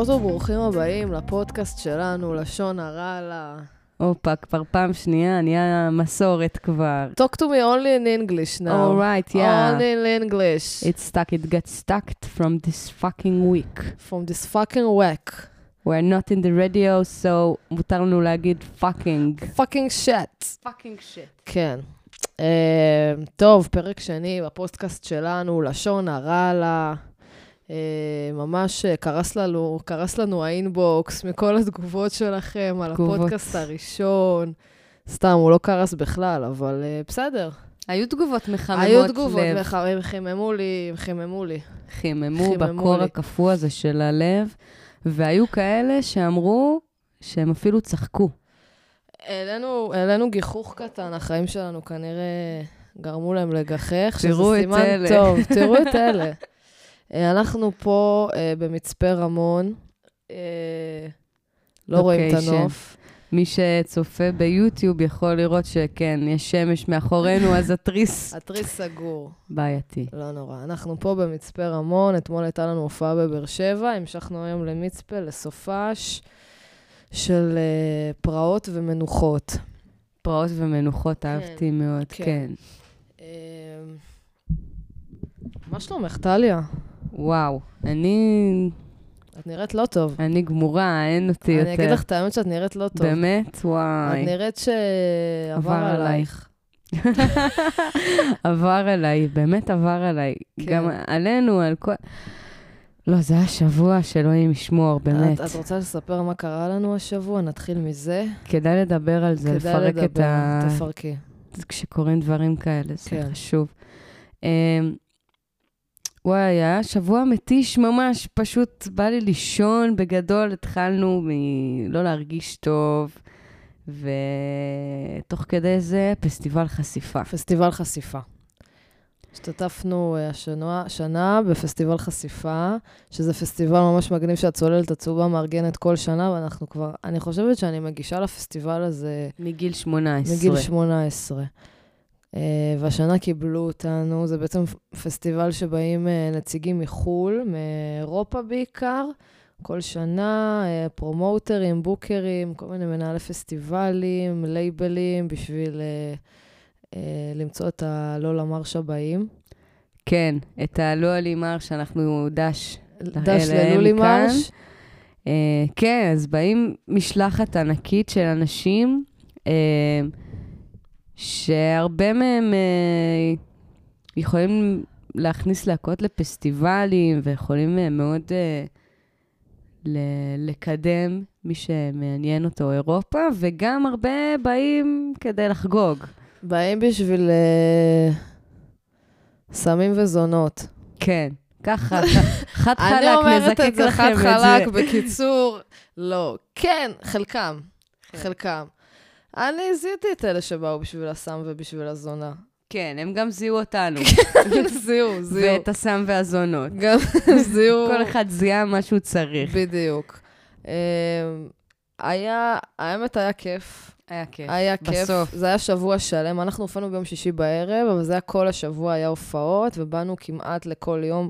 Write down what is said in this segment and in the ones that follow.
ברוכות וברוכים הבאים לפודקאסט שלנו, לשון הרע לה. הופה, כבר פעם שנייה, נהיה מסורת כבר. Talk to me only in English now. Alright, yeah. Only in English. It's stuck, it got stuck from this fucking week. From this fucking whack. We're not in the radio, so מותר לנו להגיד fucking. fucking shit. fucking shit. כן. Uh, טוב, פרק שני בפודקאסט שלנו, לשון הרע לה. Uh, ממש אה, קרס לנו, קרס לנו ה inbox מכל התגובות שלכם על תגובות. הפודקאסט הראשון. סתם, הוא לא קרס בכלל, אבל uh, בסדר. היו תגובות מחממות היו תגובות, לב. מח- הם חיממו לי, הם חיממו לי. חיממו חיממו בקור לי. הקפוא הזה של הלב, והיו כאלה שאמרו שהם אפילו צחקו. העלינו, העלינו גיחוך קטן, החיים שלנו כנראה גרמו להם לגחך, שזה סימן אלה. טוב, תראו את אלה. אה, אנחנו פה אה, במצפה רמון, אה, לא רואים את. הנוף. מי שצופה ביוטיוב יכול לראות שכן, יש שמש מאחורינו, אז התריס התריס סגור, בעייתי. לא נורא. אנחנו פה במצפה רמון, אתמול הייתה לנו הופעה בבאר שבע, המשכנו היום למצפה, לסופש של אה, פרעות ומנוחות. פרעות ומנוחות אהבתי מאוד, כן. כן. מה שלומך, טליה? וואו, אני, את נראית לא טוב. אני גמורה, אין אותי יותר. אני אגיד לך את האמת שאת נראית לא טוב. באמת? את וואי. נראית שעבר עבר עלייך. עבר עליי, באמת עבר עליי. כן. גם עלינו, על כל... לא, זה היה שבוע שאלוהים ישמור, באמת. את, את רוצה לספר מה קרה לנו השבוע? נתחיל מזה. כדאי לדבר על זה, כדאי לפרק את לדבר, ה... תפרקי. כשקורים דברים כאלה, זה כן. חשוב. אמ, וואי, היה שבוע מתיש ממש, פשוט בא לי לישון. בגדול התחלנו מלא להרגיש טוב, ותוך כדי זה פסטיבל חשיפה. פסטיבל חשיפה. השתתפנו אה, השנה, שנה בפסטיבל חשיפה, שזה פסטיבל ממש מגניב שהצוללת הצהובה מארגנת כל שנה, ואנחנו כבר, אני חושבת שאני מגישה לפסטיבל הזה מגיל 18. מגיל 18. Uh, והשנה קיבלו אותנו, זה בעצם פסטיבל שבאים uh, נציגים מחו"ל, מאירופה בעיקר, כל שנה, uh, פרומוטרים, בוקרים, כל מיני מנהלי פסטיבלים, לייבלים, בשביל למצוא את הלא למרש הבאים. כן, את הלא אלימר שאנחנו דש. דש ללולי. מרש. כן, אז באים משלחת ענקית של אנשים, uh, שהרבה מהם uh, יכולים להכניס להקות לפסטיבלים, ויכולים uh, מאוד uh, ל- לקדם מי שמעניין אותו אירופה, וגם הרבה באים כדי לחגוג. באים בשביל uh, סמים וזונות. כן, ככה, חד חלק, אני אומרת נזקק את זה לכם חד את זה. חלק, בקיצור, לא. כן, חלקם, כן. חלקם. אני זיהיתי את אלה שבאו בשביל הסם ובשביל הזונה. כן, הם גם זיהו אותנו, זיהו, זיהו. ואת הסם והזונות. גם זיהו. כל אחד זיהה מה שהוא צריך. בדיוק. אמ, היה, האמת היה כיף. היה כיף. היה כיף. בסוף. זה היה שבוע שלם. אנחנו הופענו ביום שישי בערב, אבל זה היה כל השבוע, היה הופעות, ובאנו כמעט לכל יום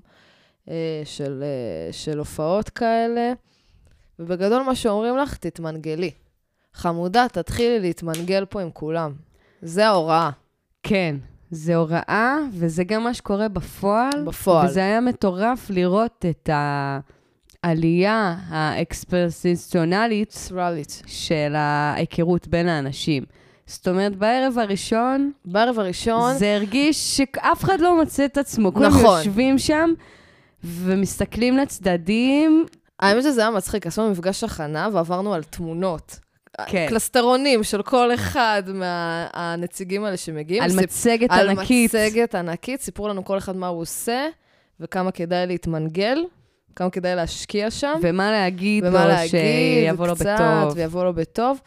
אה, של, אה, של הופעות כאלה. ובגדול מה שאומרים לך, תתמנגלי. חמודה, תתחילי להתמנגל פה עם כולם. זה ההוראה. כן, זה הוראה, וזה גם מה שקורה בפועל. בפועל. וזה היה מטורף לראות את העלייה האקספרסיונלית סרלית. של ההיכרות בין האנשים. זאת אומרת, בערב הראשון, בערב הראשון, זה הרגיש שאף אחד לא מוצא את עצמו. כולם נכון. יושבים שם ומסתכלים לצדדים. האמת שזה היה מצחיק, עשינו מפגש הכנה ועברנו על תמונות. כן. קלסטרונים של כל אחד מהנציגים האלה שמגיעים. על סיפ- מצגת על ענקית. מצגת ענקית, סיפרו לנו כל אחד מה הוא עושה וכמה כדאי להתמנגל. כמה כדאי להשקיע שם. ומה להגיד ומה לו להגיד, שיבוא לו וקצת, בטוב. ויבוא לו בטוב.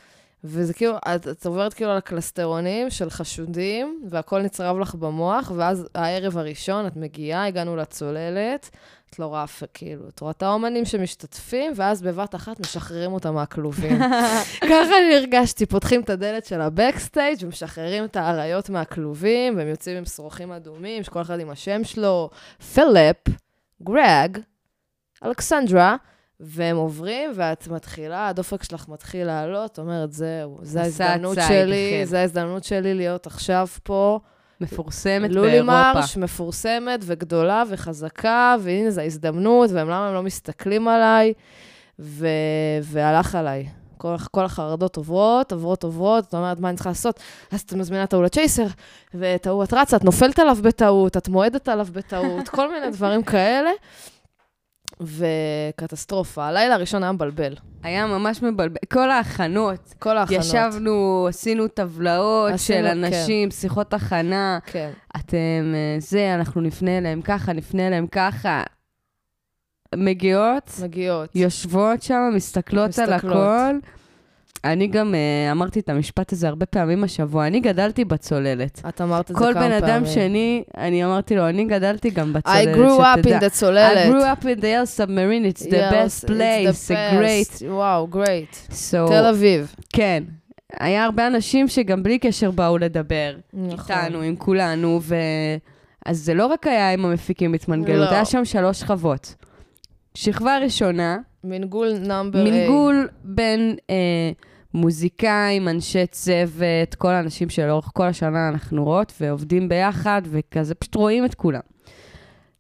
וזה כאילו, את, את עוברת כאילו על הקלסטרונים של חשודים, והכל נצרב לך במוח, ואז הערב הראשון את מגיעה, הגענו לצוללת, את לא רואה, כאילו, את רואה את האומנים שמשתתפים, ואז בבת אחת משחררים אותם מהכלובים. ככה אני הרגשתי, פותחים את הדלת של הבקסטייג' ומשחררים את האריות מהכלובים, והם יוצאים עם שרוכים אדומים, שכל אחד עם השם שלו, פיליפ, גרג, אלכסנדרה, והם עוברים, ואת מתחילה, הדופק שלך מתחיל לעלות, אומרת, זהו, זו ההזדמנות שלי, אחר. זו ההזדמנות שלי להיות עכשיו פה. מפורסמת לולי באירופה. מרש מפורסמת וגדולה וחזקה, והנה זו ההזדמנות, והם למה הם לא מסתכלים עליי, ו... והלך עליי. כל, כל החרדות עוברות, עוברות, עוברות, את אומרת, מה אני צריכה לעשות? אז את מזמינה את ההוא לצ'ייסר, ואת ההוא את רצה, את נופלת עליו בטעות, את מועדת עליו בטעות, כל מיני דברים כאלה. וקטסטרופה. הלילה הראשון היה מבלבל. היה ממש מבלבל. כל ההכנות. כל ההכנות. ישבנו, עשינו טבלאות עשינו, של אנשים, שיחות הכנה. כן. אתם אה, זה, אנחנו נפנה אליהם ככה, נפנה אליהם ככה. מגיעות, מגיעות. יושבות שם, מסתכלות על מסתכלות. הכל. אני גם אה, אמרתי את המשפט הזה הרבה פעמים השבוע. אני גדלתי בצוללת. את אמרת את זה כמה כל פעמים. בן אדם שני, אני אמרתי לו, אני גדלתי גם בצוללת, I grew up in the צוללת. I grew up in the air submarine, it's the Yes, best it's place, the a great. best. וואו, great. So, תל אביב. כן. היה הרבה אנשים שגם בלי קשר באו לדבר נכון. איתנו, עם כולנו, ו... אז זה לא רק היה עם המפיקים התמנגלות, לא. היה שם שלוש שכבות. שכבה ראשונה, מנגול נאמבר A. מנגול בין אה, מוזיקאים, אנשי צוות, כל האנשים שלאורך כל השנה אנחנו רואות ועובדים ביחד, וכזה פשוט רואים את כולם.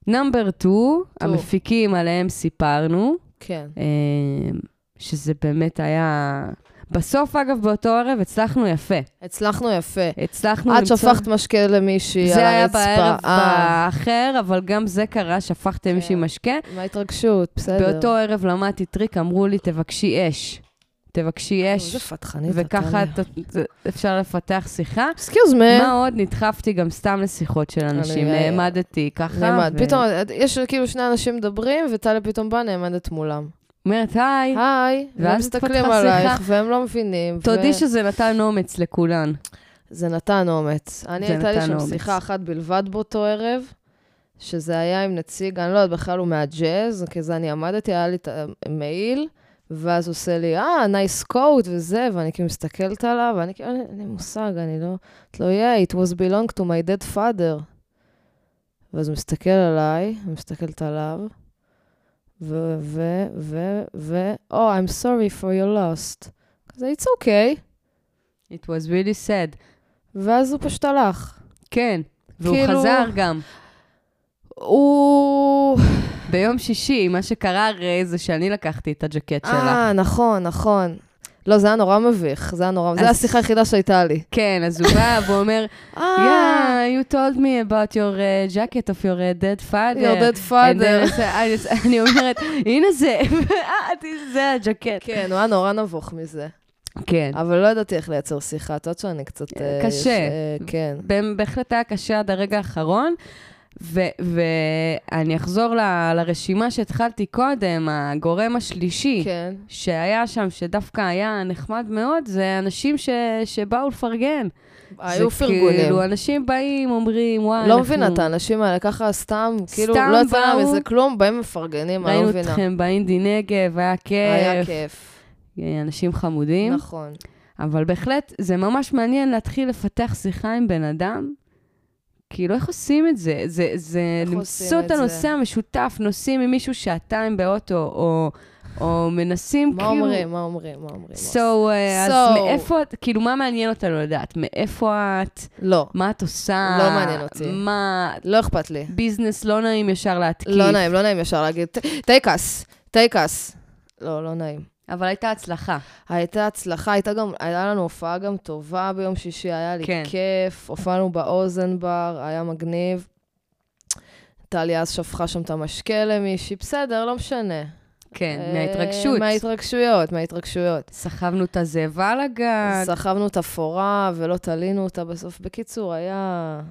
נאמבר 2, המפיקים עליהם סיפרנו, כן. אה, שזה באמת היה... בסוף, אגב, באותו ערב הצלחנו יפה. הצלחנו יפה. הצלחנו את למצוא... שפכת משקה למישהי על זה היה. בערב אה, האחר, אבל גם זה קרה, שפכתם כן. מישהי משקה. מההתרגשות, בסדר. באותו ערב למדתי טריק, אמרו לי, תבקשי אש. תבקשי אה, אש, וככה אפשר לפתח שיחה. excuse me. מה עוד? נדחפתי גם סתם לשיחות של אנשים, נעמדתי ככה. נעמד. פתאום, יש כאילו שני אנשים מדברים, וטליה פתאום באה, נעמדת מולם. אומרת, היי, היי, והם מסתכלים עלייך. והם לא מבינים. תודי שזה נתן אומץ לכולן. זה נתן אומץ. אני, הייתה לי שם. שיחה אחת בלבד באותו ערב, שזה היה עם נציג, אני לא יודעת, בכלל הוא מהג'אז, כי זה אני עמדתי, היה לי את המעיל, ואז הוא עושה לי, אה, נייס קוט וזה, ואני כאילו מסתכלת עליו, ואני כאילו, אין לי- מושג, אני לא... את לא, yeah, it was belong to my dead father. ואז הוא מסתכל עליי, מסתכלת עליו, ו... ו... ו... ו... Oh, I'm sorry for your lost. כזה, it's okay. It was really sad. ואז הוא פשוט הלך. כן, והוא כאילו- חזר גם. הוא... ביום שישי, מה שקרה הרי זה שאני לקחתי את הג'קט שלה. אה, נכון, נכון. לא, זה היה נורא מביך, זה היה נורא... זו אז- השיחה היחידה שהייתה לי. כן, אז הוא בא ואומר, אה, yeah, you told me about your uh, jacket of your uh, dead father. your dead father. אני אומרת, הנה זה, זה הג'קט. כן, הוא היה נורא נבוך מזה. כן. אבל לא ידעתי איך לייצר שיחה. את יודעת שאני קצת... אה, קשה. אה, כן. בהחלט היה קשה עד הרגע האחרון. ואני אחזור ל- לרשימה שהתחלתי קודם, הגורם השלישי, כן. שהיה שם, שדווקא היה נחמד מאוד, זה אנשים ש- שבאו לפרגן. היו זה פרגונים. כאילו, אנשים באים, אומרים, וואי, לא אנחנו... מבינה את האנשים האלה, ככה סתם, כאילו, סתם לא יצא להם באו, מזה כלום, באים מפרגנים, אני לא ראינו מבינה. אתכם באינדי נגב, היה כיף. היה כיף. אנשים חמודים. נכון. אבל בהחלט, זה ממש מעניין להתחיל לפתח שיחה עם בן אדם. כאילו, איך עושים את זה? זה, זה למצוא את את הנושא זה? המשותף, נוסעים עם מישהו שעתיים באוטו, או, או מנסים מה כאילו... אומרים? מה אומרים? מה אומרים? So, uh, אז So- מאיפה את, כאילו, מה מעניין אותנו לדעת? מאיפה את? לא, מה את עושה? לא מעניין אותי. מה... לא אכפת לי. ביזנס לא נעים ישר להתקיף. לא נעים, לא נעים ישר להגיד, take us, take us. לא, לא נעים. אבל הייתה הצלחה. הייתה הצלחה, הייתה גם, היה לנו הופעה גם טובה ביום שישי, היה לי כן. כיף, הופענו באוזן בר, היה מגניב. טליה אז שפכה שם את המשקה למישהי, בסדר, לא משנה. כן, אה, מההתרגשות. מההתרגשויות, מההתרגשויות. סחבנו את הזאבה על הגג. סחבנו את אפורה ולא תלינו אותה בסוף. בקיצור, היה...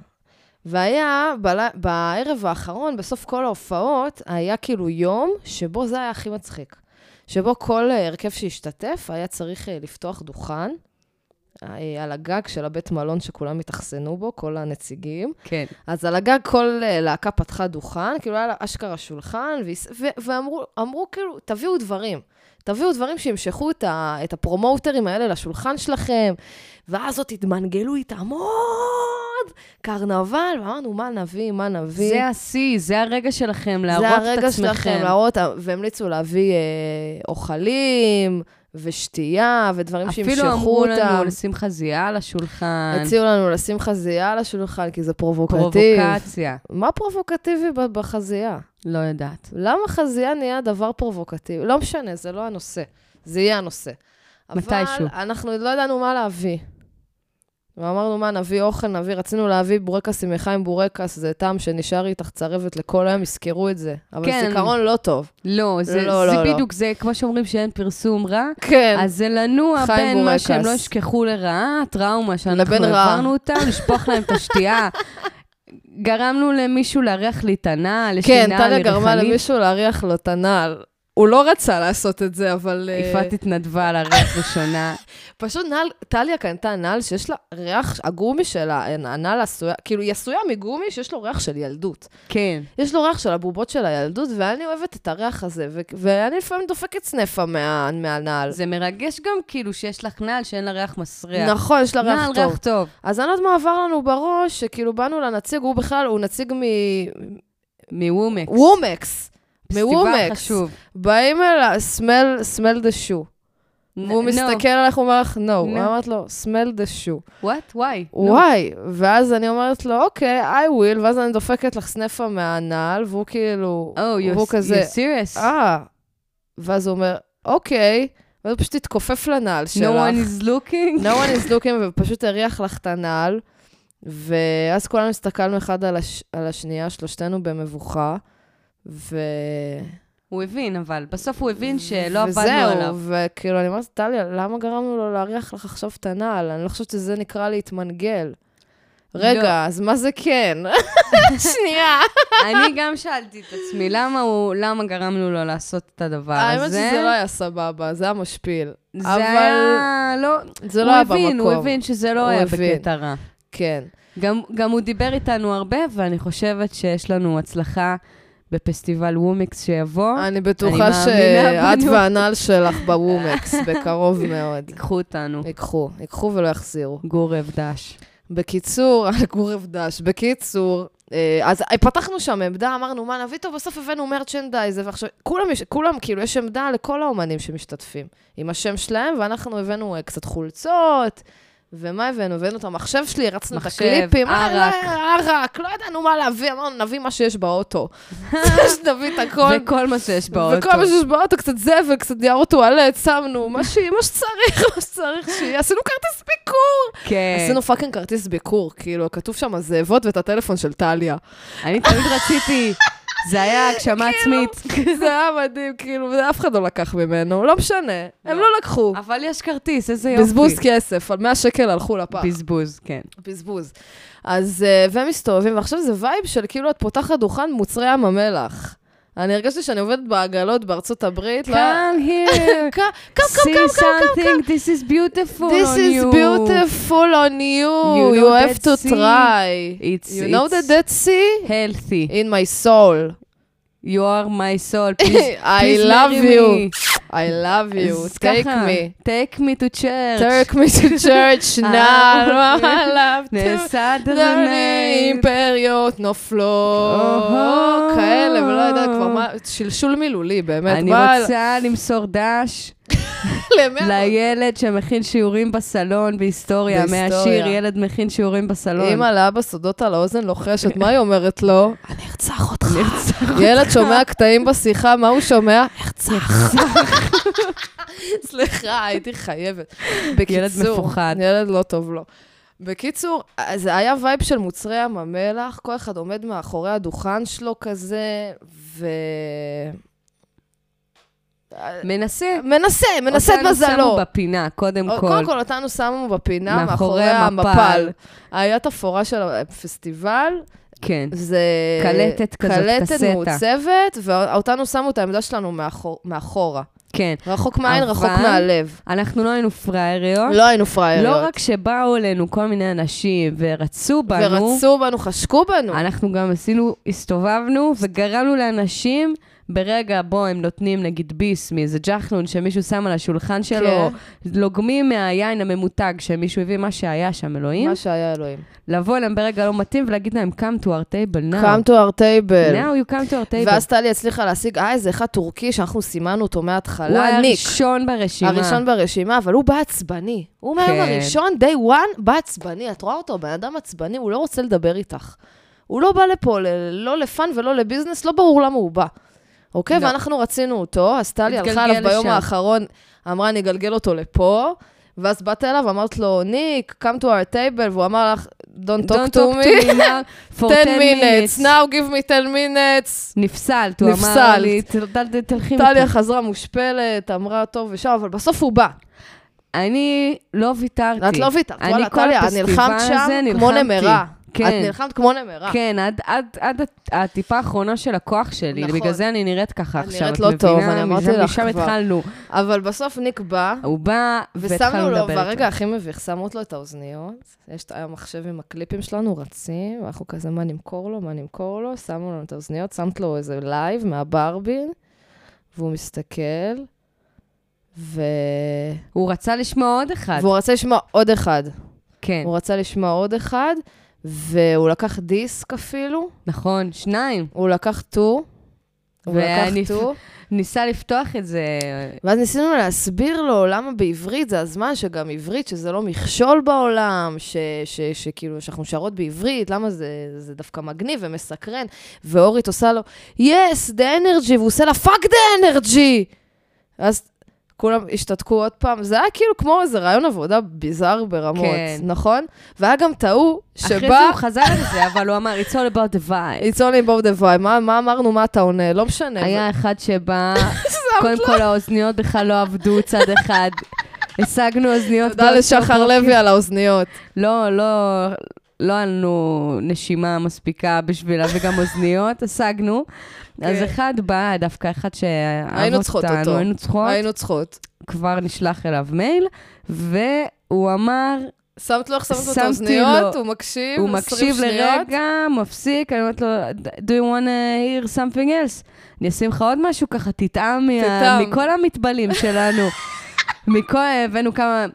והיה, בל... בערב האחרון, בסוף כל ההופעות, היה כאילו יום שבו זה היה הכי מצחיק. שבו כל אה, הרכב שהשתתף היה צריך אה, לפתוח דוכן אה, על הגג של הבית מלון שכולם התאכסנו בו, כל הנציגים. כן. אז על הגג כל להקה פתחה דוכן, כאילו היה לה אשכרה שולחן, ו- ואמרו אמרו, כאילו, תביאו דברים. תביאו דברים שימשכו את, ה- את הפרומוטרים האלה לשולחן שלכם, ואז עוד תתמנגלו איתם עוד קרנבל, ואמרנו, מה נביא, מה נביא. זה השיא, זה הרגע שלכם להראות זה את הרגע עצמכם. שלכם להראות, והמליצו להביא אה, אוכלים ושתייה ודברים שימשכו אותם. אפילו אמרו לנו לשים חזייה על השולחן. הציעו לנו לשים חזייה על השולחן, כי זה פרובוקטיב. פרובוקציה. מה פרובוקטיבי בחזייה? לא יודעת. למה חזייה נהיה דבר פרובוקטיבי? לא משנה, זה לא הנושא. זה יהיה הנושא. מתישהו. אבל אנחנו לא ידענו מה להביא. ואמרנו, מה, נביא אוכל, נביא, רצינו להביא בורקס עם לחיים בורקס, זה טעם שנשאר איתך צרבת לכל היום, יזכרו את זה. אבל כן. זיכרון לא טוב. לא, זה, לא, זה לא, לא. בדיוק, זה כמו שאומרים שאין פרסום רע, כן. אז זה לנוע בין מה בורקס. שהם לא ישכחו לרעה, הטראומה שאנחנו לבין רע. עברנו אותה, לשפוך להם את השתייה. גרמנו למישהו להריח לי את הנעל, כן, טליה גרמה. למישהו להריח לו את הנעל. הוא לא רצה לעשות את זה, אבל... אה, יפעת התנדבה להריח ראשונה. פשוט נעל, טליה קנתה נעל שיש לה ריח, הגומי שלה, הנעל עשויה, כאילו היא עשויה מגומי שיש לו ריח של ילדות. כן. יש לו ריח של הבובות של הילדות, ואני אוהבת את הריח הזה, ו- ואני לפעמים דופקת סנפה מה, מהנעל. זה מרגש גם כאילו שיש לך נעל שאין לה ריח מסריח. נכון, יש לה ריח נעל טוב. ריח טוב. אז אני לא יודעת מה עבר לנו בראש, שכאילו באנו לנציג, הוא בכלל, הוא נציג מוומקס. מוומקס. פסטיבל מוומקס. חשוב. באים אליו, smell, smell the shoe. והוא. מסתכל עליך, הוא אומר לך, no. No. אמרת לו, smell the shoe. What? Why? וואי, ואז אני אומרת לו, אוקיי, I will, ואז אני דופקת לך סנפה מהנעל, והוא כאילו, Oh, והוא כזה, you're serious? אה, ואז הוא אומר, אוקיי, ואז הוא פשוט התכופף לנעל שלך. No one is looking? no one is looking, ופשוט הריח לך את הנעל, ואז כולנו הסתכלנו אחד על, הש... על השנייה, שלושתנו במבוכה, ו... הוא הבין, אבל בסוף הוא הבין שלא עבדנו עליו. וזהו, וכאילו, אני אומרת, טליה, למה גרמנו לו להריח לך עכשיו את הנעל? אני לא חושבת שזה נקרא להתמנגל. רגע, לא. אז מה זה כן? שנייה. אני גם שאלתי את עצמי, למה הוא, למה גרמנו לו לעשות את הדבר האמת הזה? שזה לא היה סבבה, זה היה משפיל. זה אבל היה, לא, זה לא הוא היה הבין, במקום. הוא הבין שזה לא הוא היה הבין. בקטע רע. כן. גם, גם הוא דיבר איתנו הרבה, ואני חושבת שיש לנו הצלחה בפסטיבל וומיקס שיבוא. אני בטוחה שאת. והנעל שלך בוומקס, בקרוב מאוד. ייקחו אותנו. ייקחו, ייקחו ולא יחזירו. גורב דש. בקיצור, גורב דש. בקיצור, אה, אז אה, פתחנו שם עמדה, אמרנו, מה נביא טוב, בסוף הבאנו מרצ'נדייז, ועכשיו, כולם, כולם, כאילו, יש עמדה לכל האומנים שמשתתפים, עם השם שלהם, ואנחנו הבאנו אה, קצת חולצות, ומה הבאנו? הבאנו את המחשב שלי, הרצנו את הקליפים, ערק. אה, ערק, לא ידענו מה להביא, אמרנו, נביא מה שיש באוטו. נביא את הכל. וכל מה שיש באוטו. וכל מה שיש באוטו, קצת זבל, קצת ניירות טואלט, שמנו, מה ש- מה שצריך, מה שצריך שיהיה. עשינו כרטיס ביקור. כן. עשינו fucking כרטיס ביקור, כאילו, כתוב שם זאבות ואת הטלפון של טליה. אני תמיד רציתי, זה היה הגשמה עצמית. זה היה מדהים, כאילו, ואף אחד לא לקח ממנו, לא משנה, הם לא לקחו. אבל יש כרטיס, איזה יופי. בזבוז כסף, על 100 שקל הלכו לפח. בזבוז, כן. בזבוז. אז, אה, והם מסתובבים, ועכשיו זה וייב של כאילו את פותחת דוכן מוצרי ים המלח. אני הרגשתי שאני עובדת בעגלות בארצות הברית. לא- Come here, Come, come, come, see come, come, something, this is beautiful This on is you. beautiful on you. You You, know have that to sea? try. It's- you know it's- that Dead Sea? Healthy. In my soul. You are my soul. Please, I please love marry you. me. I love you. אז Take ככה, me. Take me to church. Take me to church now. אה, I love to. נעשה the דרנאים. אימפריות נופלות, כאלה, ולא יודעת כבר מה, שלשול מילולי, באמת. אני רוצה למסור דש לילד שמכין שיעורים בסלון בהיסטוריה. מהשיר ילד מכין שיעורים בסלון. אימא לאבא סודות על האוזן לוחשת, מה היא אומרת לו? אני ארצח אותך. ילד שומע קטעים בשיחה, מה הוא שומע? ארצח. סליחה, הייתי חייבת. בקיצור, מפוחד. ילד לא טוב לו. בקיצור, זה היה וייב של מוצרי ים המלח, כל אחד עומד מאחורי הדוכן שלו כזה, ו... מנסה. מנסה, מנסה את אותנו מזלו. שמו בפינה, קודם כל. קודם כל, אותנו שמו בפינה מאחורי המפל. היה תפאורה של הפסטיבל, כן. זה... קלטת כזאת, קלטת קסטה. מעוצבת, ואותנו שמו את העמדה שלנו מאחור- מאחורה. כן. רחוק מהעין, רחוק מהלב. אנחנו לא היינו פראייריות. לא היינו פראייריות. לא רק שבאו אלינו כל מיני אנשים ורצו בנו, ורצו בנו, חשקו בנו. אנחנו גם עשינו, הסתובבנו וגרמנו לאנשים, ברגע בו הם נותנים נגיד ביס מאיזה ג'חנון שמישהו שם על השולחן שלו, כן. לוגמים מהיין הממותג שמישהו הביא מה שהיה שם, אלוהים, מה שהיה אלוהים. לבוא אליהם ברגע לא מתאים ולהגיד להם, come to our table now. come to our table. now you come to our table. ואז טלי הצליחה להשיג, אה, איזה אחד טורקי שאנחנו סימנו אותו הוא מההתחלה, היה ניק. הראשון ברשימה. הראשון ברשימה, אבל הוא בא עצבני. הוא כן. הראשון, day one, בא עצבני. את רואה אותו, בן אדם עצבני, הוא לא רוצה לדבר איתך. הוא לא בא לפה, לא לפאן ולא לביזנס, לא ברור למה הוא בא. אוקיי? לא. ואנחנו רצינו אותו, אז טלי הלכה אליו ביום לשם. האחרון, אמרה, אני אגלגל אותו לפה, ואז באת אליו, אמרת לו, ניק, come to our table, והוא אמר לך, don't talk Don't to talk me, to me now for 10 10 minutes, minutes. now give me 10 minutes. נפסלת, הוא אמר נפסלת. לי, "ת- ת- תלכי טליה מפה. חזרה מושפלת, אמרה טוב ושם, אבל בסוף הוא בא. אני לא ויתרתי. את לא ויתרת, וואלה, טליה, נלחמת שם כמו. נמרה. כן. את נלחמת כמו נמרה. כן, עד, עד, עד הט- הטיפה האחרונה של הכוח שלי. נכון. בגלל זה אני נראית ככה את עכשיו, נראית לא טוב, מבינה? אני אמרתי משם- לך משם כבר. התחלנו. אבל בסוף ניק בא, הוא בא, ושמנו והתחלנו לו, לדבר והרגע איתו. הכי מביך, שמו לו את האוזניות. יש את המחשב עם הקליפים שלנו, רצים, ואנחנו כזה, מה נמכור לו, מה נמכור לו? שמו לנו את האוזניות, שמת לו איזה live מהבארבי, והוא מסתכל, ו... הוא רצה לשמוע עוד אחד. והוא רצה לשמוע עוד אחד. כן, הוא רצה לשמוע עוד אחד, והוא לקח דיסק אפילו, נכון, שניים. הוא לקח two, הוא לקח טו, ניסה לפתוח את זה. ואז ניסינו להסביר לו למה בעברית זה הזמן שגם עברית, שזה לא מכשול בעולם, ש- ש- שכאילו, שאנחנו שרות בעברית, למה זה, זה דווקא מגניב ומסקרן. ואורית עושה לו, yes, the energy, והוא עושה לה, fuck the energy! אז כולם השתתקו עוד פעם, זה היה כאילו כמו איזה רעיון עבודה ביזאר ברמות, כן. נכון? והיה גם טעו אחרי שבא... זה הוא חזר לזה, אבל הוא אמר, it's all about the vibe. It's only about the vibe, מה, מה אמרנו, מה אתה עונה? לא משנה. היה אחד שבא, קודם כל האוזניות בכלל לא עבדו צד אחד. השגנו אוזניות. תודה לשחר. לוי על האוזניות. לא, לא, לא היה לנו נשימה מספיקה בשבילה, וגם אוזניות, השגנו. אז כן. אחד בא, דווקא אחד שאהב היינו צריכות אותנו, אותו. היינו צריכות, היינו צריכות. כבר נשלח אליו מייל, והוא אמר, שמת לו איך שמת לו את האוזניות, הוא מקשיב, הוא 20 מקשיב. לרגע, מפסיק, אני אומרת לו, do you want to hear something else? אני אשים לך עוד משהו ככה, תטעם. מכל המטבלים שלנו. מכל, הבאנו כמה...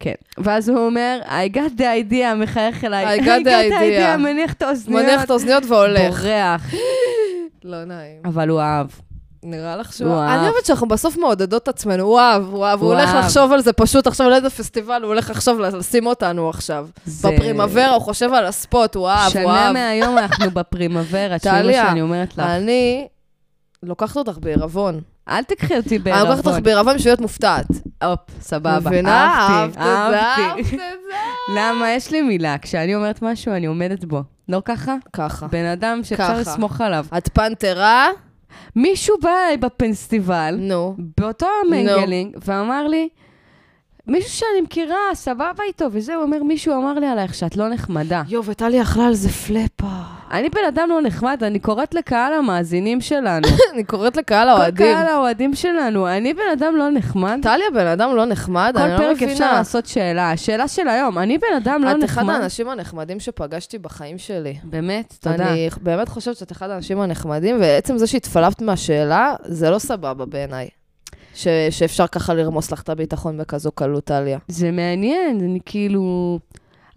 כן, ואז הוא אומר, I got the idea, מחייך אליי. I got the idea. מניח את האוזניות. מניח את האוזניות והולך. בורח. לא נעים. אבל הוא אהב. נראה לך שהוא... הוא אני אהב. אוהבת שאנחנו בסוף מעודדות את עצמנו, הוא אהב, הוא אהב, הוא הולך אהב. לחשוב על זה פשוט עכשיו לאיזה פסטיבל, הוא הולך עכשיו לשים אותנו עכשיו. בפרימוורה, הוא חושב על הספוט, הוא אהב, הוא שנה אהב. מהיום אנחנו בפרימוורה, תשמעי מה טליה, שאני אומרת לך. אני לוקחת אותך בעירבון. אל תקחי אותי אני לוקחת אותך. בעירבון בשביל להיות מופתעת. הופ, סבבה. מבינה? אהבתי, אהבתי. למה? יש לי מילה. כשאני אומרת משהו, אני עומדת בו. לא ככה? ככה. בן אדם שאפשר. לסמוך עליו. את פנתרה? מישהו בא אליי בפסטיבל, נו. באותו המנגלינג, ואמר לי, מישהו שאני מכירה, סבבה איתו, וזה, הוא אומר, מישהו אמר לי עלייך שאת לא נחמדה. יואו, וטלי אכלה על זה פלאפה. אני בן אדם לא נחמד, אני קוראת לקהל המאזינים שלנו. אני קוראת לקהל כל האוהדים. קהל האוהדים שלנו, אני בן אדם לא נחמד. טליה בן אדם לא נחמד, אני כל לא פרק מבינה. אפשר לעשות שאלה. השאלה של היום, אני בן אדם לא את אחד נחמד. האנשים הנחמדים שפגשתי בחיים שלי. באמת, תודה. אני באמת חושבת שאת אחד האנשים הנחמדים, ועצם זה שהתפלפת מהשאלה, זה לא סבבה בעיניי. ש- שאפשר ככה לרמוס לך את הביטחון בכזו קלות, טליה. זה מעניין, אני כאילו...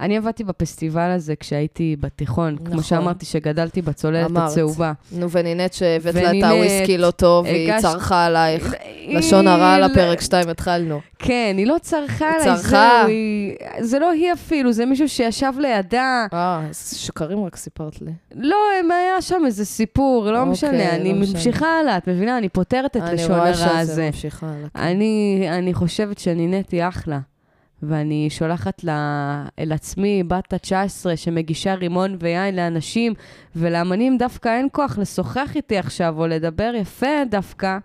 אני עבדתי בפסטיבל הזה כשהייתי בתיכון, נכון. כמו שאמרתי, שגדלתי בצוללת אמרת. הצהובה. נו, ונינט שהבאת לה את הוויסקי לא טוב, והיא הגש- צרחה עלייך. היא- לשון הרע על הפרק 2 התחלנו. כן, היא לא צרחה היא עליי, צרחה. זהו, היא... זה לא היא אפילו, זה מישהו שישב לידה. אה, שקרים רק סיפרת לי. לא, היה שם איזה סיפור, לא אוקיי, משנה, אני לא משנה. ממשיכה הלאה, את מבינה? אני פותרת את אני לשון הרע הזה. ממשיך הלאה. אני, אני חושבת שנינט היא אחלה. ואני שולחת לה, אל עצמי, בת ה-19, שמגישה רימון ויין לאנשים, ולאמנים דווקא אין כוח לשוחח איתי עכשיו, או לדבר יפה דווקא.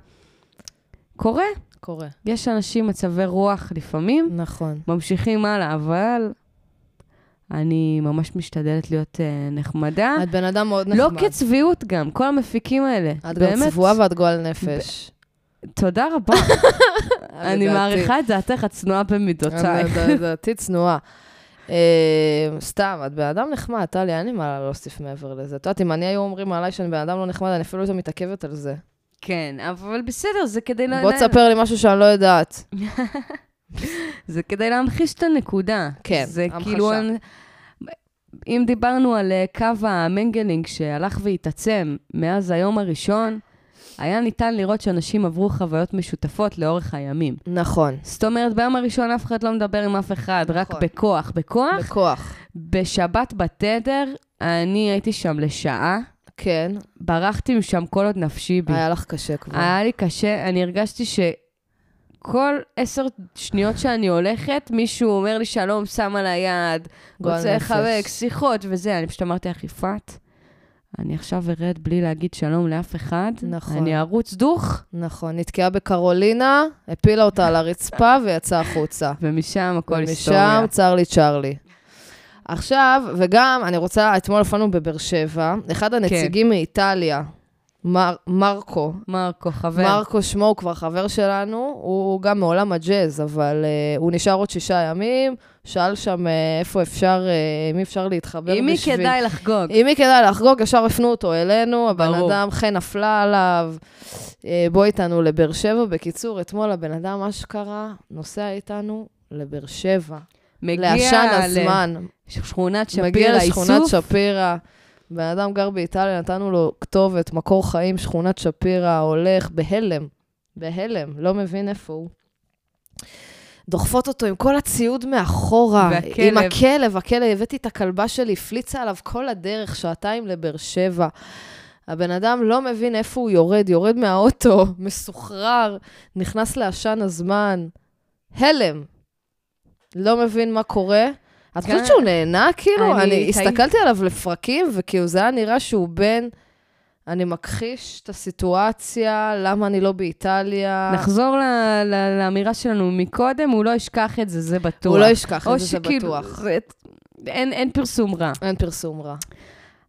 קורה. קורה. יש אנשים מצבי רוח לפעמים, נכון. ממשיכים הלאה, אבל אני ממש משתדלת להיות uh, נחמדה. את בן אדם מאוד לא נחמד. כצביעות גם, כל המפיקים האלה. את גם צבועה ואת גועל נפש. תודה רבה. אני. מעריכה את דעתך, את צנועה במידותייך. לדעתי צנועה. אה, סתם, את בן אדם נחמד, טלי, אין לי מה להוסיף מעבר לזה. את יודעת, אם אני היו אומרים עליי שאני בן אדם לא נחמד, אני אפילו לא מתעכבת על זה. כן, אבל בסדר, זה כדי... בוא תספר לי משהו שאני לא יודעת. זה כדי להמחיש את הנקודה. כן, זה המחשה. כאילו... אם דיברנו על אה, קו המנגלינג שהלך והתעצם מאז היום הראשון, היה ניתן לראות שאנשים עברו חוויות משותפות לאורך הימים. נכון, זאת אומרת, ביום הראשון אף אחד לא מדבר עם אף אחד, רק נכון. בכוח. בכוח, בכוח. בשבת בתדר, אני הייתי שם לשעה, כן, ברחתי משם כל עוד נפשי בי. היה לך קשה כבר. היה לי קשה, אני הרגשתי שכל עשר שניות שאני הולכת, מישהו אומר לי שלום, שם על היד, רוצה. לחבק, שיחות וזה. אני פשוט אמרתי לך, יפעת, אני עכשיו ארד בלי להגיד שלום לאף אחד. נכון. אני ארוץ דוך, נכון, נתקעה בקרולינה, הפילה אותה על הרצפה ויצאה החוצה. ומשם הכל היסטוריה. ומשם צ'רלי צ'רלי. עכשיו, וגם, אני רוצה, אתמול הופענו בבאר שבע, אחד כן. הנציגים מאיטליה, מר, מרקו, מרקו, חבר. מרקו שמו, הוא כבר חבר שלנו, הוא גם מעולם הג'אז, אבל uh, הוא נשאר עוד שישה ימים, שאל שם uh, איפה אפשר, עם מי אפשר להתחבר עם מי בשביל... כדאי לחגוג? עם מי כדאי לחגוג, ישר הפנו אותו אלינו, הבן ברור. אדם חן נפלה עליו, אה, בוא איתנו לבאר שבע. בקיצור, אתמול הבן אדם, מה שקרה, נוסע איתנו לבאר שבע. מגיע לעשן הזמן. לשכונת מגיע שפירא, לשכונת איסוף. שפירא. בן אדם גר באיטליה, נתנו לו כתובת, מקור חיים, שכונת שפירא, הולך בהלם. בהלם, לא מבין איפה הוא. דוחפות אותו עם כל הציוד מאחורה. והכלב. עם הכלב, הכלב, הבאתי את הכלבה שלי, הפליצה עליו כל הדרך, שעתיים לבאר שבע. הבן אדם לא מבין איפה הוא יורד, יורד מהאוטו, מסוחרר, נכנס לעשן הזמן. הלם. לא מבין מה קורה. את גם- חושבת שהוא נהנה? כאילו, אני הסתכלתי עליו לפרקים, וכאילו זה היה נראה שהוא בן... אני מכחיש את הסיטואציה, למה אני לא באיטליה. נחזור ל- ל- לאמירה שלנו מקודם, הוא לא ישכח את זה, זה בטוח. הוא לא ישכח את זה, זה בטוח. זה- אין, אין פרסום רע. אין פרסום רע.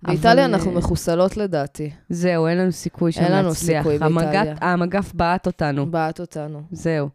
אבל, באיטליה אנחנו אה, מחוסלות לדעתי. זהו, אין לנו סיכוי שם אין לנו. סיכוי באיטליה. המגף בעט אותנו. בעט אותנו. זהו.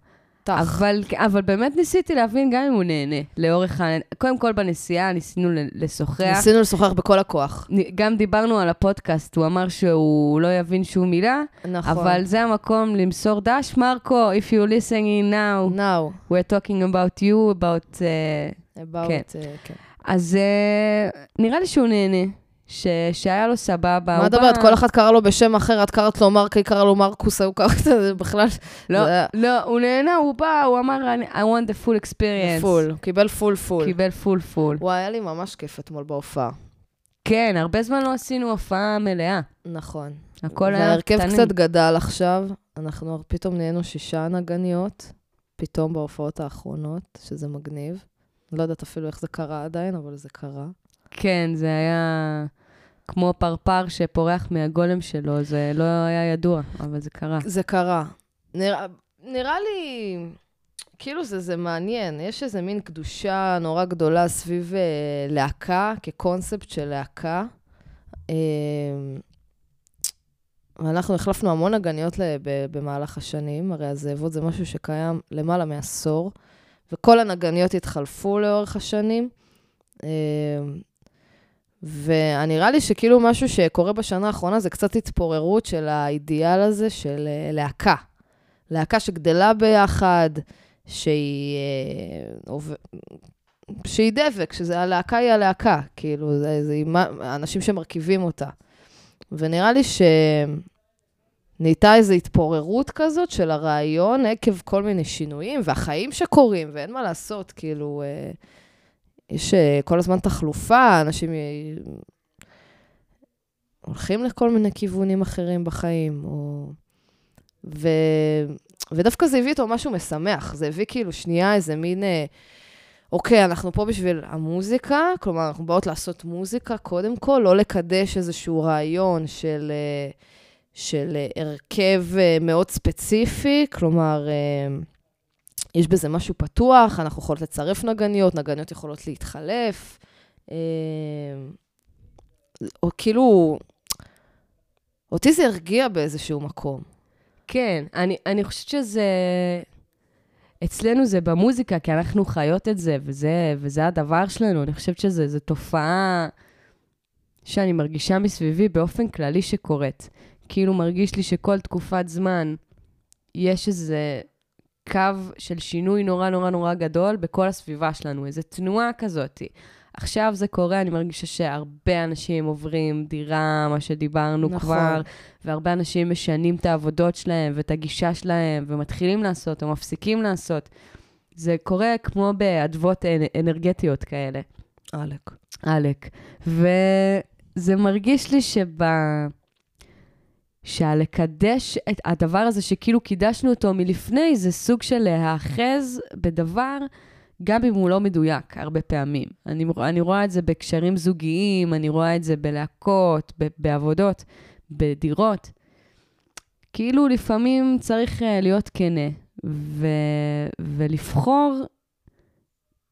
טח. אבל, אבל באמת ניסיתי להבין גם אם הוא נהנה. לאורך ה... קודם כל בנסיעה ניסינו לשוחח. ניסינו לשוחח בכל הכוח. גם דיברנו על הפודקאסט, הוא אמר שהוא לא יבין שום מילה, נכון. אבל זה המקום למסור דש, מרקו, if you're listening now, Now, we're talking about you, about... Uh, about... כן. אה, כן. אז uh, נראה לי שהוא נהנה, ש... שהיה לו סבבה. מה את מדברת? כל אחד קרא לו בשם אחר, את קראת לו מרקי, היא קרא לו מרקוס, הוא קרא את זה בכלל... לא, זה לא, הוא נהנה, הוא בא, הוא אמר, "אני- I want the full experience. full, קיבל full full. קיבל full full. וואי, היה לי ממש כיף אתמול בהופעה. כן, הרבה זמן לא עשינו הופעה מלאה. נכון. הכל היה וההרכב קטנים. קצת גדל עכשיו, אנחנו פתאום נהיינו שישה נגניות, פתאום בהופעות האחרונות, שזה מגניב. לא יודעת אפילו איך זה קרה עדיין, אבל זה קרה. כן, זה היה כמו פרפר שפורח מהגולם שלו, זה לא היה ידוע, אבל זה קרה. זה קרה. נראה, נראה לי, כאילו זה, זה מעניין, יש איזה מין קדושה נורא גדולה סביב אה, להקה, כקונספט של להקה. אה, ואנחנו החלפנו המון נגניות ל- ב- במהלך השנים, הרי הזאבות זה משהו שקיים למעלה מעשור, וכל הנגניות התחלפו לאורך השנים. אה, ונראה לי שכאילו משהו שקורה בשנה האחרונה זה קצת התפוררות של האידיאל הזה של אה, להקה. להקה שגדלה ביחד, שהיא, אה. שהיא דבק, שזה הלהקה היא הלהקה, כאילו, זה, זה עם האנשים שמרכיבים אותה. ונראה לי שנהייתה איזו התפוררות כזאת של הרעיון עקב כל מיני שינויים, והחיים שקורים, ואין מה לעשות, כאילו, אה, יש אה, כל הזמן תחלופה, אנשים הולכים לכל מיני כיוונים אחרים בחיים, או... ו... ודווקא זה הביא איתו משהו משמח, זה הביא כאילו שנייה איזה מין, אה, אוקיי, אנחנו פה בשביל המוזיקה, כלומר, אנחנו באות לעשות מוזיקה קודם כל, לא לקדש איזשהו רעיון של, אה, של הרכב מאוד ספציפי, כלומר, יש בזה משהו פתוח, אנחנו יכולות לצרף נגניות, נגניות יכולות להתחלף. אה, או כאילו, אותי זה הרגיע באיזשהו מקום. כן, אני, אני חושבת שזה... אצלנו זה במוזיקה, כי אנחנו חיות את זה, וזה, וזה הדבר שלנו. אני חושבת שזו תופעה שאני מרגישה מסביבי באופן כללי שקורית. כאילו מרגיש לי שכל תקופת זמן יש איזה קו של שינוי נורא נורא נורא גדול בכל הסביבה שלנו, איזו תנועה כזאת. עכשיו זה קורה, אני מרגישה שהרבה אנשים עוברים דירה, מה שדיברנו נכון. כבר, והרבה אנשים משנים את העבודות שלהם ואת הגישה שלהם, ומתחילים לעשות או מפסיקים לעשות. זה קורה כמו באדוות אנ- אנרגטיות כאלה. עלק. עלק. וזה מרגיש לי שב... שהלקדש את הדבר הזה שכאילו קידשנו אותו מלפני, זה סוג של להאחז בדבר, גם אם הוא לא מדויק, הרבה פעמים. אני, אני רואה את זה בקשרים זוגיים, אני רואה את זה בלהקות, ב- בעבודות, בדירות. כאילו לפעמים צריך אה, להיות כנה ו- ולבחור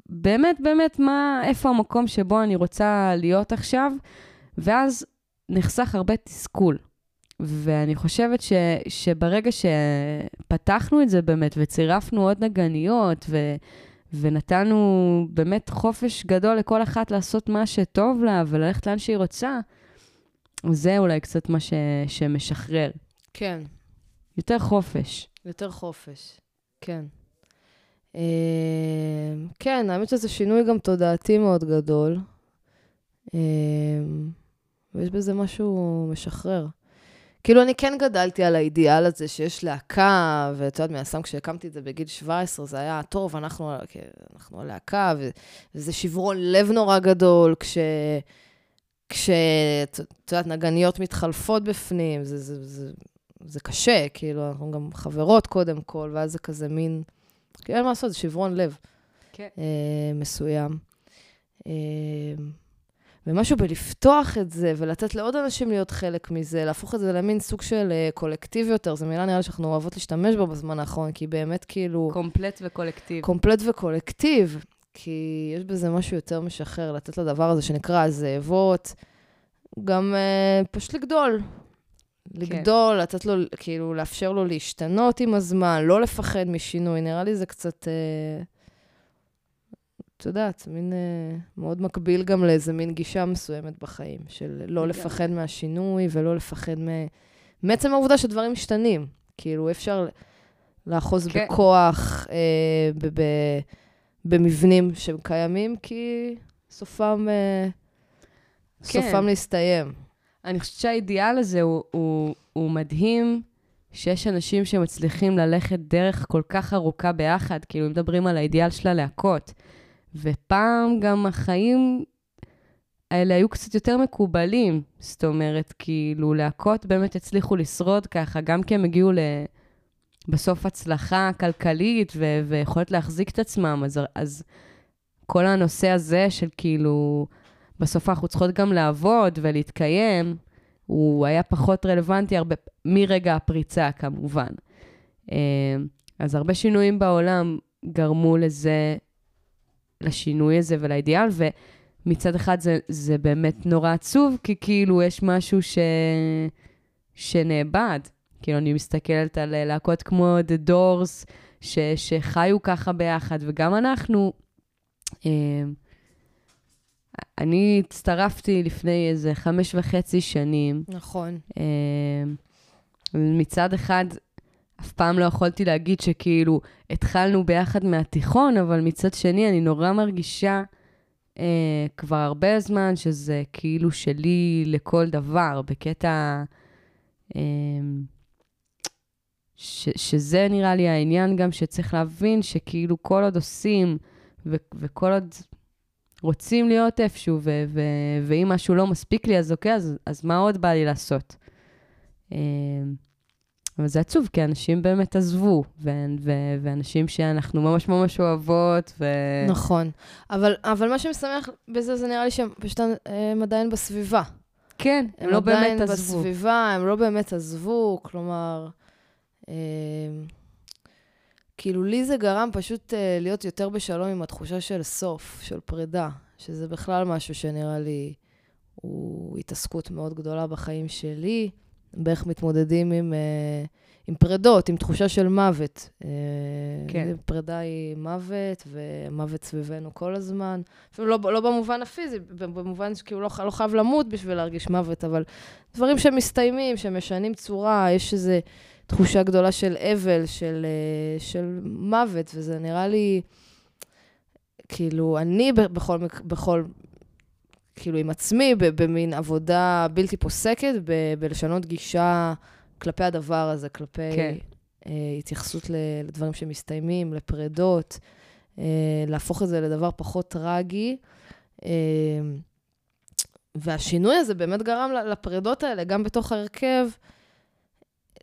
באמת, באמת, מה, איפה המקום שבו אני רוצה להיות עכשיו, ואז נחסך הרבה תסכול. ואני חושבת ש, שברגע שפתחנו את זה באמת, וצירפנו עוד נגניות, ו, ונתנו באמת חופש גדול לכל אחת לעשות מה שטוב לה, וללכת לאן שהיא רוצה, זה אולי קצת מה ש, שמשחרר. כן, יותר חופש. יותר חופש. כן. אה, כן, האמת שזה שינוי גם תודעתי מאוד גדול. אה, ויש בזה משהו משחרר. כאילו, אני כן גדלתי על האידיאל הזה שיש להקה, ואת יודעת, מהסתם כשהקמתי את זה בגיל 17, זה היה, טוב, אנחנו, אנחנו הלהקה, וזה שברון לב נורא גדול, כש... כש... את את יודעת, נגניות מתחלפות בפנים, זה, זה, זה, זה קשה, כאילו, אנחנו גם חברות קודם כל, ואז זה כזה מין, כאילו, אין מה לעשות, זה שברון לב כן. אה, מסוים. אה, ומשהו בלפתוח את זה ולתת לעוד אנשים להיות חלק מזה, להפוך את זה למין סוג של אה, קולקטיב יותר, זו מילה נראה לי שאנחנו אוהבות להשתמש בה בזמן האחרון, כי באמת כאילו קומפלט וקולקטיב. קומפלט וקולקטיב, כי יש בזה משהו יותר משחרר, לתת לדבר הזה שנקרא הזאבות, גם אה, פשוט לגדול. לגדול, לתת לו, כאילו, לאפשר לו להשתנות עם הזמן, לא לפחד משינוי. נראה לי זה קצת, אה, את יודעת, מין אה, מאוד מקביל גם לאיזה מין גישה מסוימת בחיים, של לא. לפחד מהשינוי ולא לפחד מ... מעצם העובדה שדברים משתנים. כאילו, אי אפשר לאחוז כן. בכוח אה, ב- ב- במבנים שהם קיימים, כי סופם, אה, כן. סופם להסתיים. אני חושבת שהאידיאל הזה הוא, הוא, הוא מדהים, שיש אנשים שמצליחים ללכת דרך כל כך ארוכה ביחד, כאילו, אם מדברים על האידיאל של הלהקות. ופעם גם החיים האלה היו קצת יותר מקובלים. זאת אומרת, כאילו, להקות באמת הצליחו לשרוד ככה, גם כי הם הגיעו ל... בסוף הצלחה כלכלית ו- ויכולת להחזיק את עצמם, אז, אז כל הנושא הזה של כאילו, בסוף אנחנו צריכות גם לעבוד ולהתקיים, הוא היה פחות רלוונטי הרבה, מרגע הפריצה כמובן. אה, אז הרבה שינויים בעולם גרמו לזה, לשינוי הזה ולאידיאל, ומצד אחד זה, זה באמת נורא עצוב, כי כאילו יש משהו ש... שנאבד. כאילו, אני מסתכלת על להקות כמו The Doors, ש... שחיו ככה ביחד, וגם אנחנו. אה, אני הצטרפתי לפני איזה חמש וחצי שנים. נכון. אה, מצד אחד, אף פעם לא יכולתי להגיד שכאילו התחלנו ביחד מהתיכון, אבל מצד שני, אני נורא מרגישה אה, כבר הרבה זמן שזה כאילו שלי לכל דבר, בקטע... אה, ש, שזה נראה לי העניין גם שצריך להבין שכאילו כל עוד עושים ו, וכל עוד רוצים להיות איפשהו, ו, ו, ואם משהו לא מספיק לי, אז אוקיי, אז, אז מה עוד בא לי לעשות? אה, אבל זה עצוב, כי אנשים באמת עזבו, ו- ו- ואנשים שאנחנו ממש ממש אוהבות, ו... נכון. אבל, אבל מה שמשמח בזה, זה נראה לי שהם פשוט הם עדיין בסביבה. כן, הם לא עדיין באמת עזבו. בסביבה, הם לא באמת עזבו, כלומר, אה, כאילו, לי זה גרם פשוט אה, להיות יותר בשלום עם התחושה של סוף, של פרידה, שזה בכלל משהו שנראה לי הוא התעסקות מאוד גדולה בחיים שלי, באיך מתמודדים עם, אה, עם פרידות, עם תחושה של מוות. אה, כן. פרידה היא מוות, ומוות סביבנו כל הזמן. אפילו לא, לא במובן הפיזי, במובן שכאילו לא, לא חייב למות בשביל להרגיש מוות, אבל דברים שמסתיימים, שמשנים צורה, יש איזו תחושה גדולה של אבל, של, אה, של מוות, וזה נראה לי, כאילו, אני בכל, בכל כאילו, עם עצמי, במין עבודה בלתי פוסקת, ב- בלשנות גישה כלפי הדבר הזה, כלפי כן. אה, התייחסות לדברים שמסתיימים, לפרדות, אה, להפוך את זה לדבר פחות טרגי. אה, והשינוי הזה באמת גרם לפרדות האלה, גם בתוך ההרכב,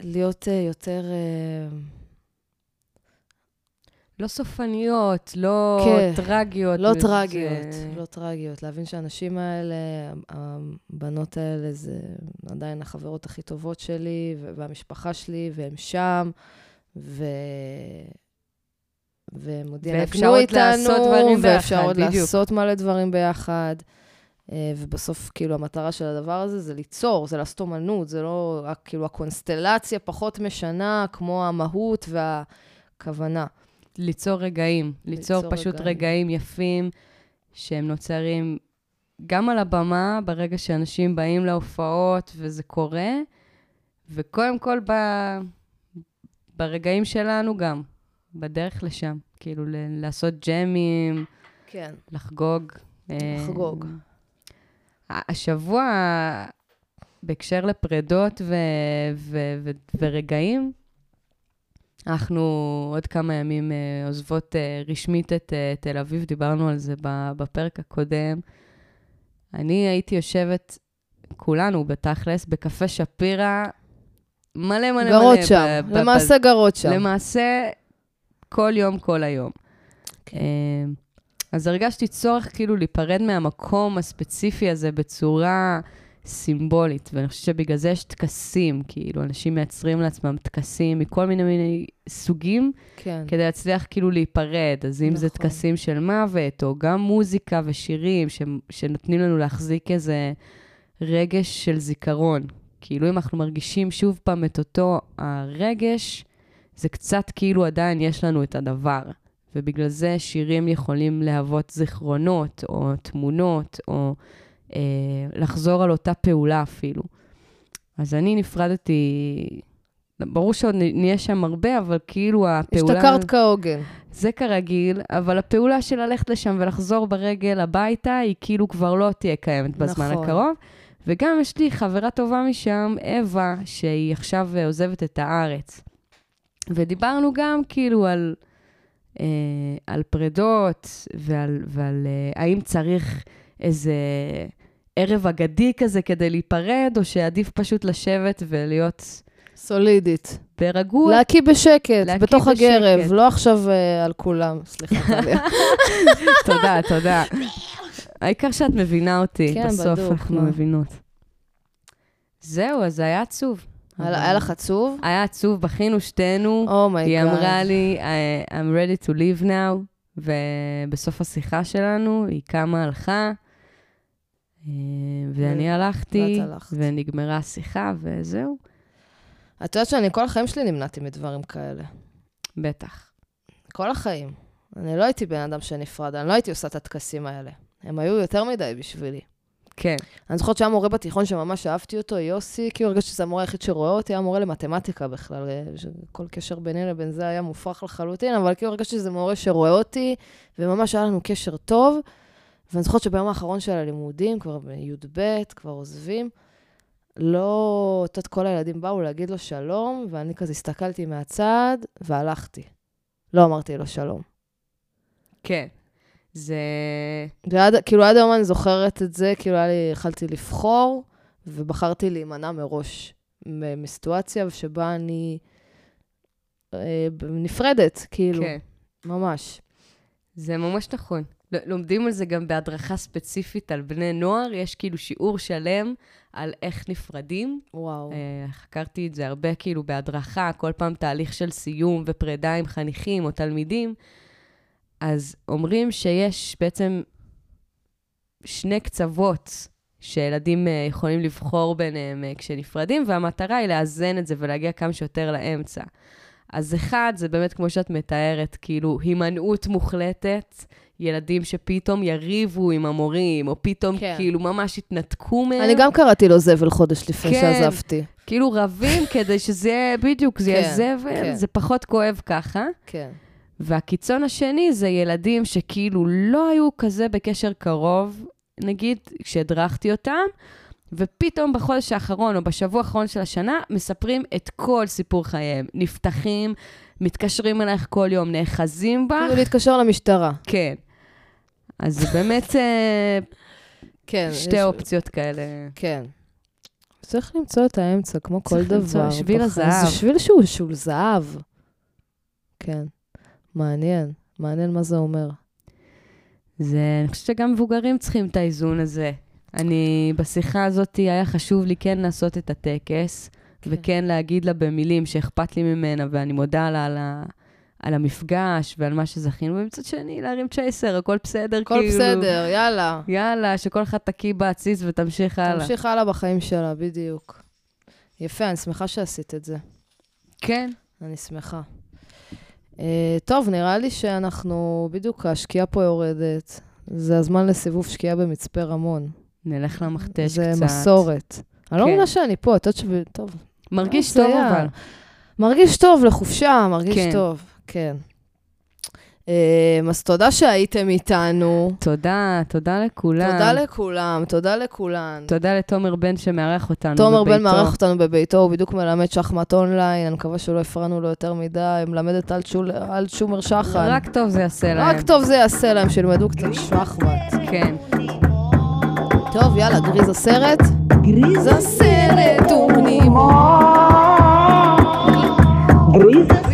להיות אה, יותר... אה, לא סופניות, לא כן. טרגיות. לא זה- טרגיות, לא טרגיות. להבין שהאנשים האלה, הבנות האלה, זה עדיין החברות הכי טובות שלי, והמשפחה שלי, והם שם, ו... והם עוד ינגנו איתנו, ואפשר עוד. לעשות מלא דברים ביחד. אה, ובסוף, כאילו, המטרה של הדבר הזה זה ליצור, זה לעשות אומנות, זה לא רק, כאילו, הקונסטלציה פחות משנה, כמו המהות והכוונה. ליצור רגעים, ליצור, ליצור פשוט רגעים. רגעים יפים שהם נוצרים גם על הבמה, ברגע שאנשים באים להופעות וזה קורה, וקודם כל ב... ברגעים שלנו גם, בדרך לשם, כאילו ל- לעשות ג'מים, כן. לחגוג. לחגוג. אה, השבוע, בהקשר לפרדות ו- ו- ו- ורגעים, אנחנו עוד כמה ימים אה, עוזבות אה, רשמית את אה, תל אביב, דיברנו על זה בפרק הקודם. אני הייתי יושבת, כולנו בתכלס, בקפה שפירא, מלא מלא מלא. גרות שם, ב- ב- למעשה גרות שם. למעשה, כל יום, כל היום. כן. אה, אז הרגשתי צורך כאילו להיפרד מהמקום הספציפי הזה בצורה סימבולית, ואני חושבת שבגלל זה יש טקסים, כאילו, אנשים מייצרים לעצמם טקסים מכל מיני מיני סוגים, כן. כדי להצליח כאילו להיפרד. אז אם זה נכון. טקסים של מוות, או גם מוזיקה ושירים ש- שנותנים לנו להחזיק איזה רגש של זיכרון. כאילו, אם אנחנו מרגישים שוב פעם את אותו הרגש, זה קצת כאילו עדיין יש לנו את הדבר. ובגלל זה שירים יכולים להוות זיכרונות, או תמונות, או אה, לחזור על אותה פעולה אפילו. אז אני נפרדתי, ברור שעוד נהיה שם הרבה, אבל כאילו הפעולה... השתכרת כהוגן. זה כרגיל, אבל הפעולה של ללכת לשם ולחזור ברגל הביתה, היא כאילו כבר לא תהיה קיימת בזמן נכון. הקרוב. וגם יש לי חברה טובה משם, אווה, שהיא עכשיו עוזבת את הארץ. ודיברנו גם כאילו על, אה, על פרדות ועל, ועל אה, האם צריך איזה ערב אגדי כזה כדי להיפרד, או שעדיף פשוט לשבת ולהיות סולידית. ברגוע. להקיא בשקט, להקיא בתוך בשקט. הגרב, לא עכשיו אה, על כולם. סליחה, טליה. תודה, תודה. העיקר שאת מבינה אותי, כן, בסוף בדוק, אנחנו מה. מבינות. זהו, אז זה היה עצוב. היה לך עצוב? היה עצוב, בכינו שתינו. Oh my god. היא אמרה לי, "I- I'm ready to leave now, ובסוף השיחה שלנו היא קמה, הלכה, ואני הלכתי. ונגמרה השיחה, וזהו, את יודעת שאני כל החיים שלי נמנעתי מדברים כאלה. בטח. כל החיים. אני לא הייתי בן אדם שנפרד, אני לא הייתי עושה את הטקסים האלה. הם היו יותר מדי בשבילי. כן, אני זוכרת שהיה מורה בתיכון שממש אהבתי אותו, יוסי, כי הוא הרגשתי שזה המורה היחיד שרואה אותי, היה מורה למתמטיקה בכלל, אה, כל קשר ביני לבין זה היה מופרך לחלוטין, אבל כאילו הרגשתי שזה מורה שרואה אותי, וממש היה לנו קשר טוב. ואני זוכרת שביום האחרון של הלימודים, כבר בי"ב, כבר עוזבים, לא, את יודעת, כל הילדים באו להגיד לו שלום, ואני כזה הסתכלתי מהצד, והלכתי. לא אמרתי לו שלום. כן. זה... ועד, כאילו עד היום אני זוכרת את זה, כאילו היה לי, יכלתי לבחור, ובחרתי להימנע מראש מסיטואציה שבה אני אה, נפרדת, כאילו, כן. ממש. זה ממש נכון. לומדים על זה גם בהדרכה ספציפית על בני נוער, יש כאילו שיעור שלם על איך נפרדים. וואו. אה, חקרתי את זה הרבה כאילו בהדרכה, כל פעם תהליך של סיום ופרידה עם חניכים או תלמידים. אז אומרים שיש בעצם שני קצוות שילדים אה, יכולים לבחור ביניהם אה, כשנפרדים, והמטרה היא לאזן את זה ולהגיע כמה שיותר לאמצע. אז אחד, זה באמת כמו שאת מתארת, כאילו הימנעות מוחלטת, ילדים שפתאום יריבו עם המורים, או פתאום כן. כאילו ממש יתנתקו מהם. אני גם קראתי לו זבל חודש לפני כן. שעזבתי. כאילו רבים כדי שזה יהיה, בדיוק, זה כן, יהיה זבל, כן. זה פחות כואב ככה. כן. והקיצון השני זה ילדים שכאילו לא היו כזה בקשר קרוב, נגיד, כשהדרכתי אותם, ופתאום בחודש האחרון או בשבוע האחרון של השנה, מספרים את כל סיפור חייהם. נפתחים, מתקשרים אלייך כל יום, נאחזים בך. כאילו להתקשר למשטרה. כן. אז זה באמת אה, כן. שתי יש- אופציות כאלה. כן. צריך למצוא את האמצע, כמו כל צריך למצוא דבר. שביל בחיים. הזהב. זה שביל שהוא שהוא זהב. כן. מעניין. מעניין מה זה אומר. זה, אני חושבת שגם מבוגרים צריכים את האיזון הזה. אני, בשיחה הזאת היה חשוב לי כן לעשות את הטקס, כן. וכן להגיד לה במילים שאכפת לי ממנה, ואני מודה לה על, ה, על המפגש ועל מה שזכינו, ומצד שני, להרים צ'ייסר, הכל בסדר, הכל כאילו. בסדר, יאללה. יאללה, שכל אחד תקיא בעציץ ותמשיך הלאה. תמשיך הלאה בחיים שלה, בדיוק. יפה, אני שמחה שעשית את זה. כן. אני שמחה. Uh, טוב, נראה לי שאנחנו, בדיוק השקיעה פה יורדת. זה הזמן לסיבוב שקיעה במצפה רמון. נלך למכתש זה קצת. מסורת. אני לא כן. מאמינה שאני פה, את יודעת ש... טוב. מרגיש זה טוב היה. אבל. מרגיש טוב לחופשה, מרגיש כן. טוב, כן. Um, אז תודה שהייתם איתנו. תודה, תודה לכולם. תודה לכולם, תודה לכולן. תודה לתומר בן שמארח אותנו תומר בן בביתו. מארח אותנו בביתו, הוא בדיוק מלמד שחמט אונליין, אני מקווה שלא הפרענו לו יותר מדי, מלמד את אלטשומר שחן. רק טוב זה יעשה להם. רק טוב זה יעשה להם, שילמדו קצת שחמט. כן. טוב, יאללה, גריז הסרט. גריז הסרט, הוא נימו. גריז